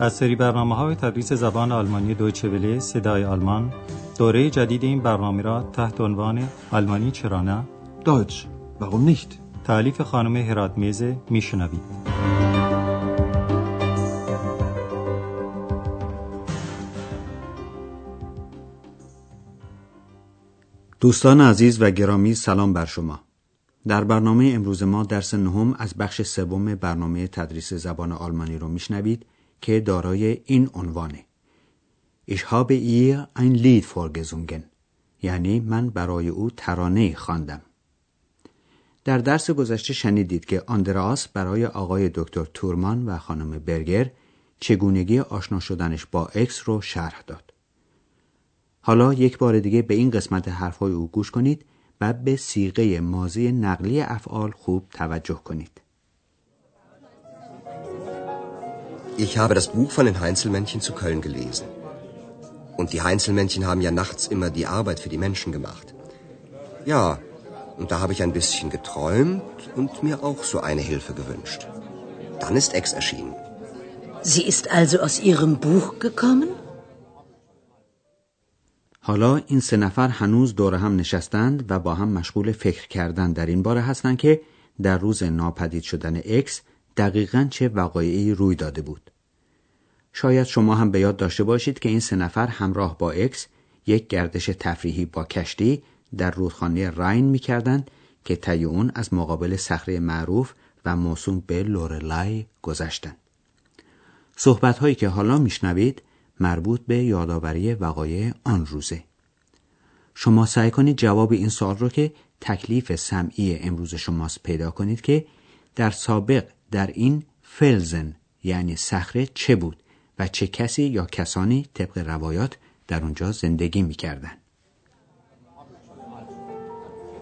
از سری برنامه های تدریس زبان آلمانی دویچه وله صدای آلمان دوره جدید این برنامه را تحت عنوان آلمانی چرا نه؟ Deutsch, warum nicht? تعلیف خانم هرات میزه میشنوید. دوستان عزیز و گرامی سلام بر شما. در برنامه امروز ما درس نهم از بخش سوم برنامه تدریس زبان آلمانی رو میشنوید. که دارای این عنوانه Ich habe ihr ein Lied vorgesungen یعنی من برای او ترانه خواندم. در درس گذشته شنیدید که آندراس برای آقای دکتر تورمان و خانم برگر چگونگی آشنا شدنش با اکس رو شرح داد. حالا یک بار دیگه به این قسمت حرفهای او گوش کنید و به سیغه مازی نقلی افعال خوب توجه کنید. Ich habe das Buch von den Heinzelmännchen zu Köln gelesen. Und die Heinzelmännchen haben ja nachts immer die Arbeit für die Menschen gemacht. Ja, und da habe ich ein bisschen geträumt und mir auch so eine Hilfe gewünscht. Dann ist Ex erschienen. Sie ist also aus Ihrem Buch gekommen? حالا این سه نفر هنوز دور هم نشستند و با هم مشغول فکر کردن در این باره هستند که در روز ناپدید شدن اکس دقیقا چه وقایعی روی داده بود. شاید شما هم به یاد داشته باشید که این سه نفر همراه با اکس یک گردش تفریحی با کشتی در رودخانه راین می‌کردند که طی اون از مقابل صخره معروف و موسوم به لورلای گذشتند. صحبت هایی که حالا میشنوید مربوط به یادآوری وقایع آن روزه. شما سعی کنید جواب این سوال رو که تکلیف سمعی امروز شماست پیدا کنید که در سابق در این فلزن یعنی صخره چه بود و چه کسی یا کسانی طبق روایات در اونجا زندگی می‌کردند.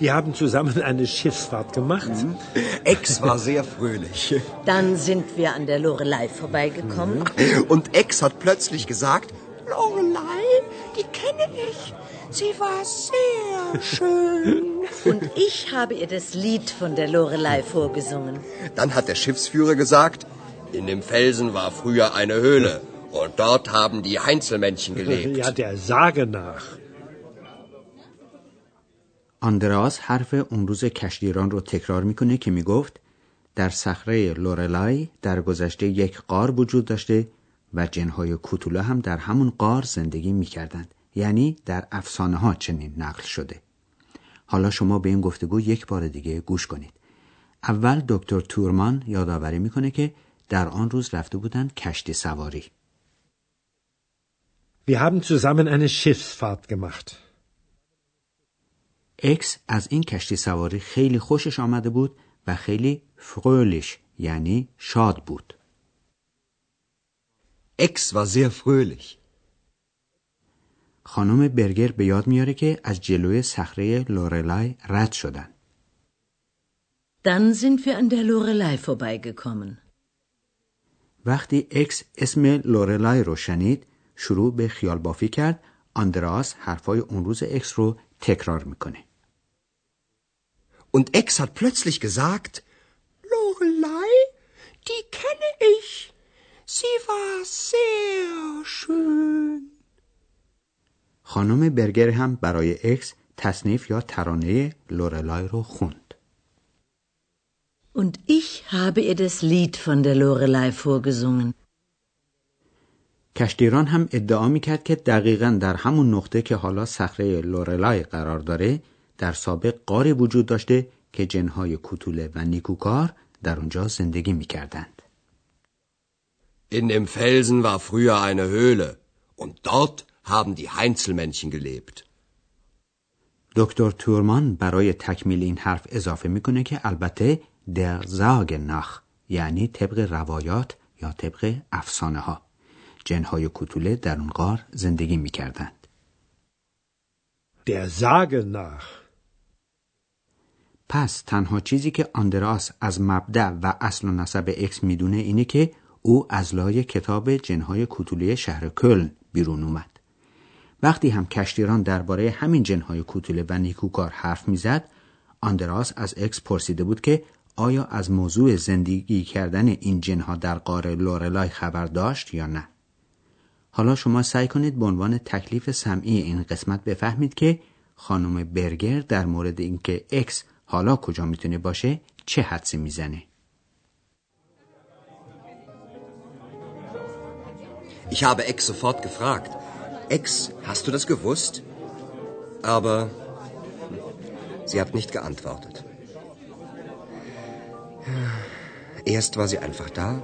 Wir haben zusammen eine Schiffsfahrt gemacht. Ex war sehr fröhlich. Dann sind wir an der Lorelei vorbeigekommen. Und Ex hat plötzlich gesagt, Lorelei, die kenne ich. Sie war sehr schön. Und ich habe ihr das Lied von der Lorelei vorgesungen. dann hat der Schiffsführer gesagt, in dem Felsen war früher eine Höhle. Und dort haben die Heinzelmännchen gelebt. Ja, der Sage nach. آندراس حرف اون روز کشتیران رو تکرار میکنه که میگفت در صخره لورلای در گذشته یک قار وجود داشته و جنهای کوتوله هم در همون قار زندگی می‌کردند یعنی در افسانه ها چنین نقل شده حالا شما به این گفتگو یک بار دیگه گوش کنید اول دکتر تورمان یادآوری می‌کنه که در آن روز رفته بودند کشتی سواری Wir haben zusammen eine Schiffsfahrt gemacht. اکس از این کشتی سواری خیلی خوشش آمده بود و خیلی فرولش یعنی شاد بود. Ex war sehr fröhlich. خانم برگر به یاد میاره که از جلوی صخره لورلای رد شدن. Dann sind wir an der Lorelei vorbeigekommen. وقتی اکس اسم لورلای رو شنید شروع به خیال بافی کرد آندراس حرفای اون روز اکس رو تکرار می‌کنه. Und Ex hat plötzlich gesagt, Lorelei, die kenne ich. Sie war sehr schön. خانم برگر هم برای اکس تصنیف یا ترانه لورلای رو خوند. Und ich habe ihr das Lied von der Lorelei vorgesungen. کشتیران هم ادعا می‌کرد که دقیقا در همون نقطه که حالا صخره لورلای قرار داره در سابق قاری وجود داشته که جنهای کوتوله و نیکوکار در اونجا زندگی می‌کردند. In dem Felsen war früher eine Höhle. Und dort haben die Heinzelmännchen gelebt. دکتر تورمان برای تکمیل این حرف اضافه می‌کنه که البته در زاگ نخ یعنی طبق روایات یا طبق افسانه ها جنهای کوتوله در اون غار زندگی می‌کردند. Der Sage nach. پس تنها چیزی که آندراس از مبدأ و اصل و نسب اکس می‌دونه اینه که او از لای کتاب جنهای کوتوله شهر کلن بیرون اومد. وقتی هم کشتیران درباره همین جنهای کوتوله و نیکوکار حرف می‌زد، آندراس از اکس پرسیده بود که آیا از موضوع زندگی کردن این جنها در غار لورلای خبر داشت یا نه حالا شما سعی کنید به عنوان تکلیف سمعی این قسمت بفهمید که خانم برگر در مورد اینکه اکس حالا کجا می‌تونه باشه چه حدسی می‌زنه Ich habe Ex sofort gefragt. Ex, hast du das gewusst? Aber sie hat nicht geantwortet. Erst war sie einfach da,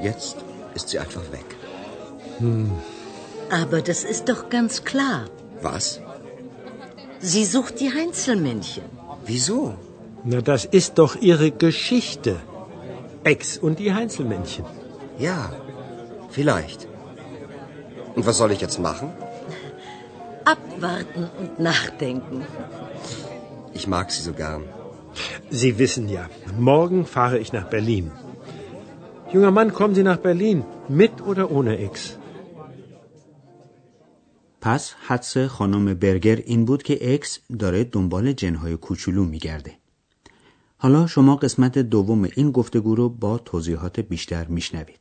jetzt ist sie einfach weg. Hm. Aber das ist doch ganz klar. Was? Sie sucht die Heinzelmännchen. Wieso? Na, das ist doch ihre Geschichte. Ex und die Heinzelmännchen. Ja, vielleicht. Und was soll ich jetzt machen? Abwarten und nachdenken. Ich mag sie so gern. Sie wissen ja, morgen fahre ich nach Berlin. Junger Mann, kommen Sie nach Berlin, mit oder ohne Ex? پس حدس خانم برگر این بود که اکس داره دنبال جنهای کوچولو میگرده. حالا شما قسمت دوم این گفتگو رو با توضیحات بیشتر میشنوید.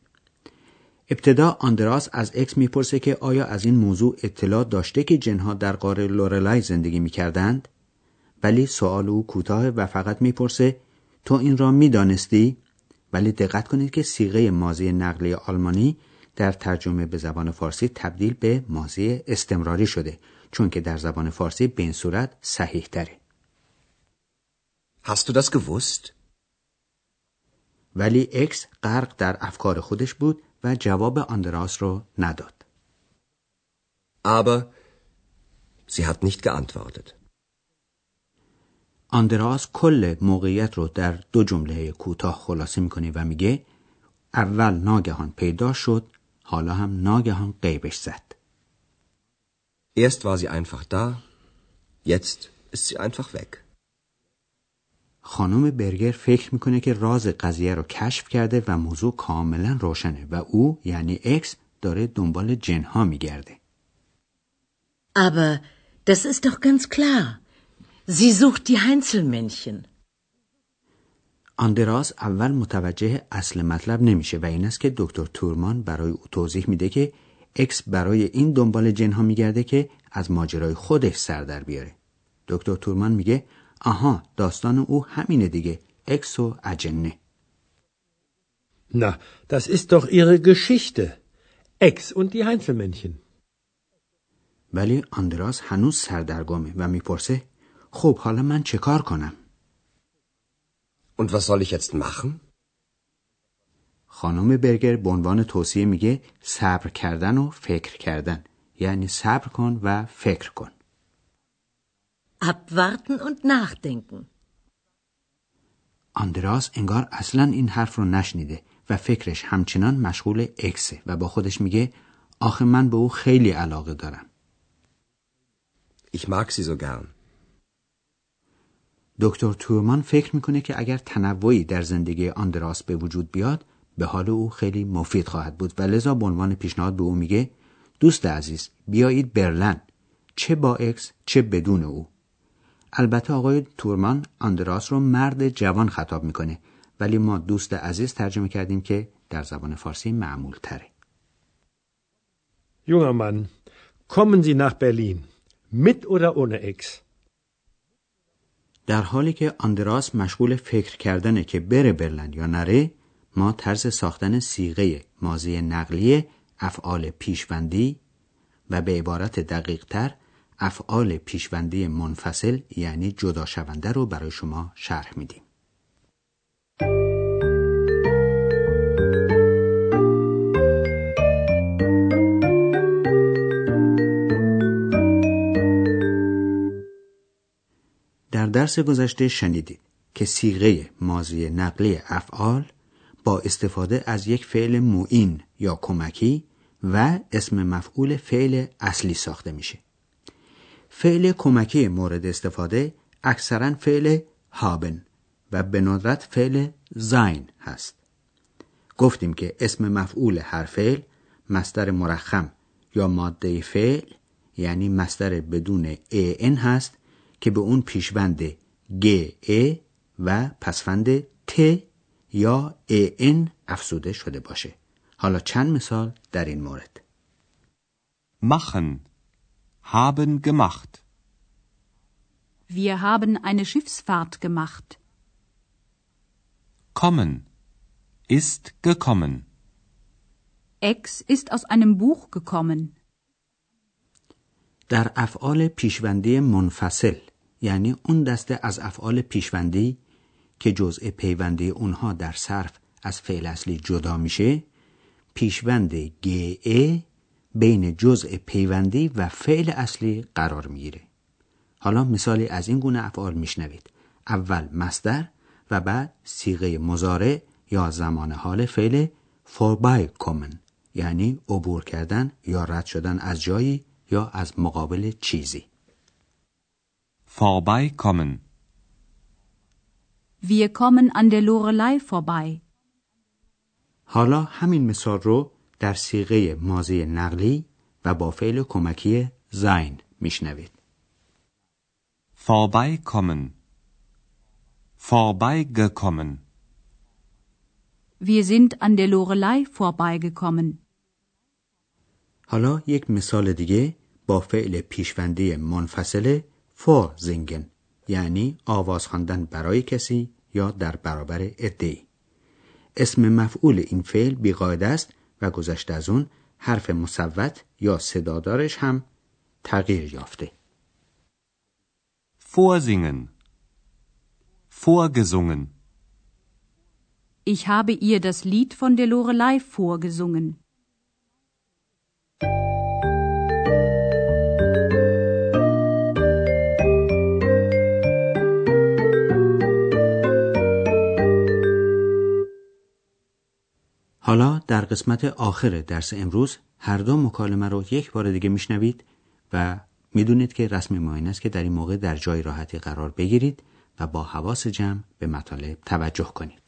ابتدا آندراس از اکس می‌پرسه که آیا از این موضوع اطلاع داشته که جنها در غار لورلای زندگی می‌کردند؟ ولی سوال او کوتاه و فقط می‌پرسه تو این را می‌دانستی؟ ولی دقت کنید که سیغه مازی نقلی آلمانی در ترجمه به زبان فارسی تبدیل به مازی استمراری شده چون که در زبان فارسی به این صورت صحیح تره. Hast du das gewusst? ولی اکس غرق در افکار خودش بود و جواب آندراس رو نداد. Aber sie hat nicht geantwortet. آندراس کل موقعیت رو در دو جمله کوتاه خلاصه می‌کنه و میگه اول ناگهان پیدا شد حالا هم ناگهان قیبش زد. Erst war sie einfach da, jetzt ist sie einfach weg. خانم برگر فکر می‌کنه که راز قضیه رو کشف کرده و موضوع کاملا روشنه و او یعنی اکس داره دنبال جنها میگرده. Aber das ist doch ganz klar. Sie sucht die Heinzelmännchen. آندراس اول متوجه اصل مطلب نمیشه و این است که دکتر تورمان برای او توضیح میده که اکس برای این دنبال جنها میگرده که از ماجرای خودش سر در بیاره. دکتر تورمان میگه آها داستان او همینه دیگه اکس و اجنه. Na, das ist doch ihre Geschichte. Ex und die Heinzelmännchen. ولی آندراس هنوز سردرگمه و می‌پرسه خب حالا من چه کار کنم؟ Und was soll ich jetzt machen? خانم برگر به عنوان توصیه میگه صبر کردن و فکر کردن یعنی صبر کن و فکر کن Abwarten und nachdenken. آندراس انگار اصلا این حرف رو نشنیده و فکرش همچنان مشغول اکسه و با خودش میگه آخه من به او خیلی علاقه دارم Ich mag sie so gern. دکتر تورمان فکر می‌کنه که اگر تنوعی در زندگی آندراس به وجود بیاد به حال او خیلی مفید خواهد بود و لذا به عنوان پیشنهاد به او میگه دوست عزیز بیایید برلن چه با اکس چه بدون او البته آقای تورمان آندراس رو مرد جوان خطاب می‌کنه ولی ما دوست عزیز ترجمه کردیم که در زبان فارسی معمول تره Junger Mann, kommen Sie nach Berlin. Mit oder ohne Ex? در حالی که آندراس مشغول فکر کردنه که بره برلن یا نره ما طرز ساختن سیغه مازی نقلیه افعال پیشوندی و به عبارت دقیق تر افعال پیشوندی منفصل یعنی جدا شونده رو برای شما شرح میدیم. در درس گذشته شنیدید که سیغه مازی نقلی افعال با استفاده از یک فعل معین یا کمکی و اسم مفعول فعل اصلی ساخته میشه. فعل کمکی مورد استفاده اکثرا فعل هابن و به ندرت فعل زاین هست. گفتیم که اسم مفعول هر فعل مستر مرخم یا ماده فعل یعنی مستر بدون ان هست که به اون پیشوند گ ا و پسفند ت یا ان افزوده شده باشه حالا چند مثال در این مورد machen haben gemacht Wir haben eine Schiffsfahrt gemacht. kommen ist gekommen Ex ist aus einem Buch gekommen. در افعال پیشوندی منفصل یعنی اون دسته از افعال پیشوندی که جزء پیوندی اونها در صرف از فعل اصلی جدا میشه پیشوند گ بین جزء پیوندی و فعل اصلی قرار می‌گیره. حالا مثالی از این گونه افعال میشنوید. اول مصدر و بعد سیغه مزارع یا زمان حال فعل فوربای کومن یعنی عبور کردن یا رد شدن از جایی یا از مقابل چیزی. vorbeikommen Wir kommen an der Lorelei vorbei. حالا همین مثال رو در سیغه ماضی نقلی و با فعل کمکی زین میشنوید. vorbeikommen vorbeigekommen Wir sind an der Lorelei vorbeigekommen. حالا یک مثال دیگه با فعل پیشوندی منفصله فور زینگن یعنی آواز خواندن برای کسی یا در برابر ادعی اسم مفعول این فعل بیقاعده است و گذشته از اون حرف مصوت یا صدادارش هم تغییر یافته vorsingen vorgesungen Ich habe ihr das Lied von der Lorelei vorgesungen. حالا در قسمت آخر درس امروز هر دو مکالمه رو یک بار دیگه میشنوید و می‌دونید که رسم ما این است که در این موقع در جای راحتی قرار بگیرید و با حواس جمع به مطالب توجه کنید.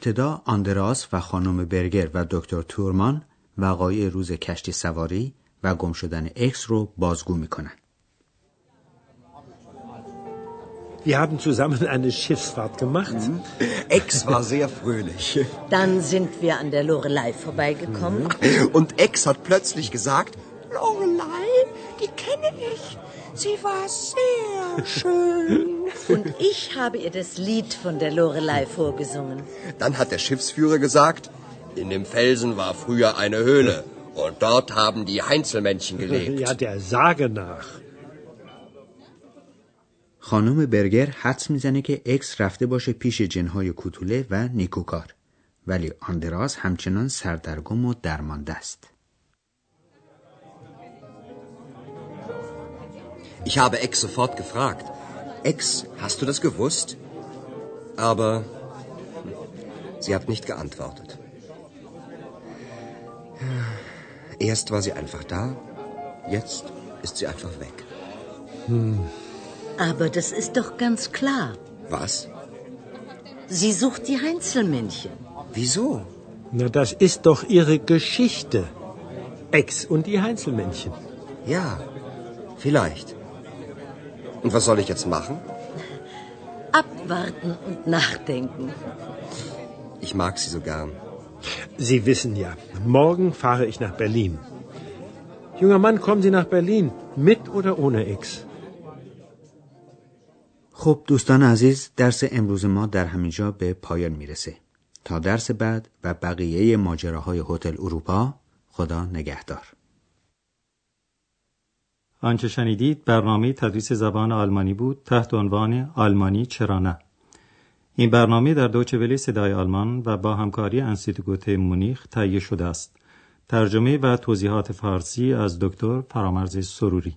ابتدا آندراس و خانم برگر و دکتر تورمان وقایع روز کشتی سواری و گم شدن اکس رو بازگو میکنن. Wir haben zusammen eine Schiffsfahrt gemacht. Ex war sehr fröhlich. Dann sind wir an der Lorelei vorbeigekommen. Und Ex hat plötzlich gesagt, Lorelei, die kenne ich. Sie war sehr schön. Und ich habe ihr das Lied von der Lorelei vorgesungen. dann hat der Schiffsführer gesagt, in dem Felsen war früher eine Höhle und dort haben die Heinzelmännchen gelebt. Ja, der Sage nach. خانم برگر حدس میزنه که اکس رفته باشه پیش جنهای کوتوله و نیکوکار ولی آندراس همچنان سردرگم و درمانده است. Ich habe Ex sofort gefragt. Ex, hast du das gewusst? Aber sie hat nicht geantwortet. Erst war sie einfach da, jetzt ist sie einfach weg. Aber das ist doch ganz klar. Was? Sie sucht die Heinzelmännchen. Wieso? Na, das ist doch ihre Geschichte. Ex und die Heinzelmännchen. Ja, vielleicht. Und was soll ich jetzt machen? Abwarten und nachdenken. Ich mag sie so gern. Sie wissen ja, morgen fahre ich nach Berlin. Junger Mann, kommen Sie nach Berlin, mit oder ohne Ex? خب دوستان عزیز درس امروز ما در همینجا به پایان می‌رسه تا درس بعد و بقیه ماجراهای هتل اروپا خدا نگهدار آنچه شنیدید برنامه تدریس زبان آلمانی بود تحت عنوان آلمانی چرا نه. این برنامه در دوچه ولی صدای آلمان و با همکاری انستیتوت مونیخ تهیه شده است. ترجمه و توضیحات فارسی از دکتر فرامرز سروری.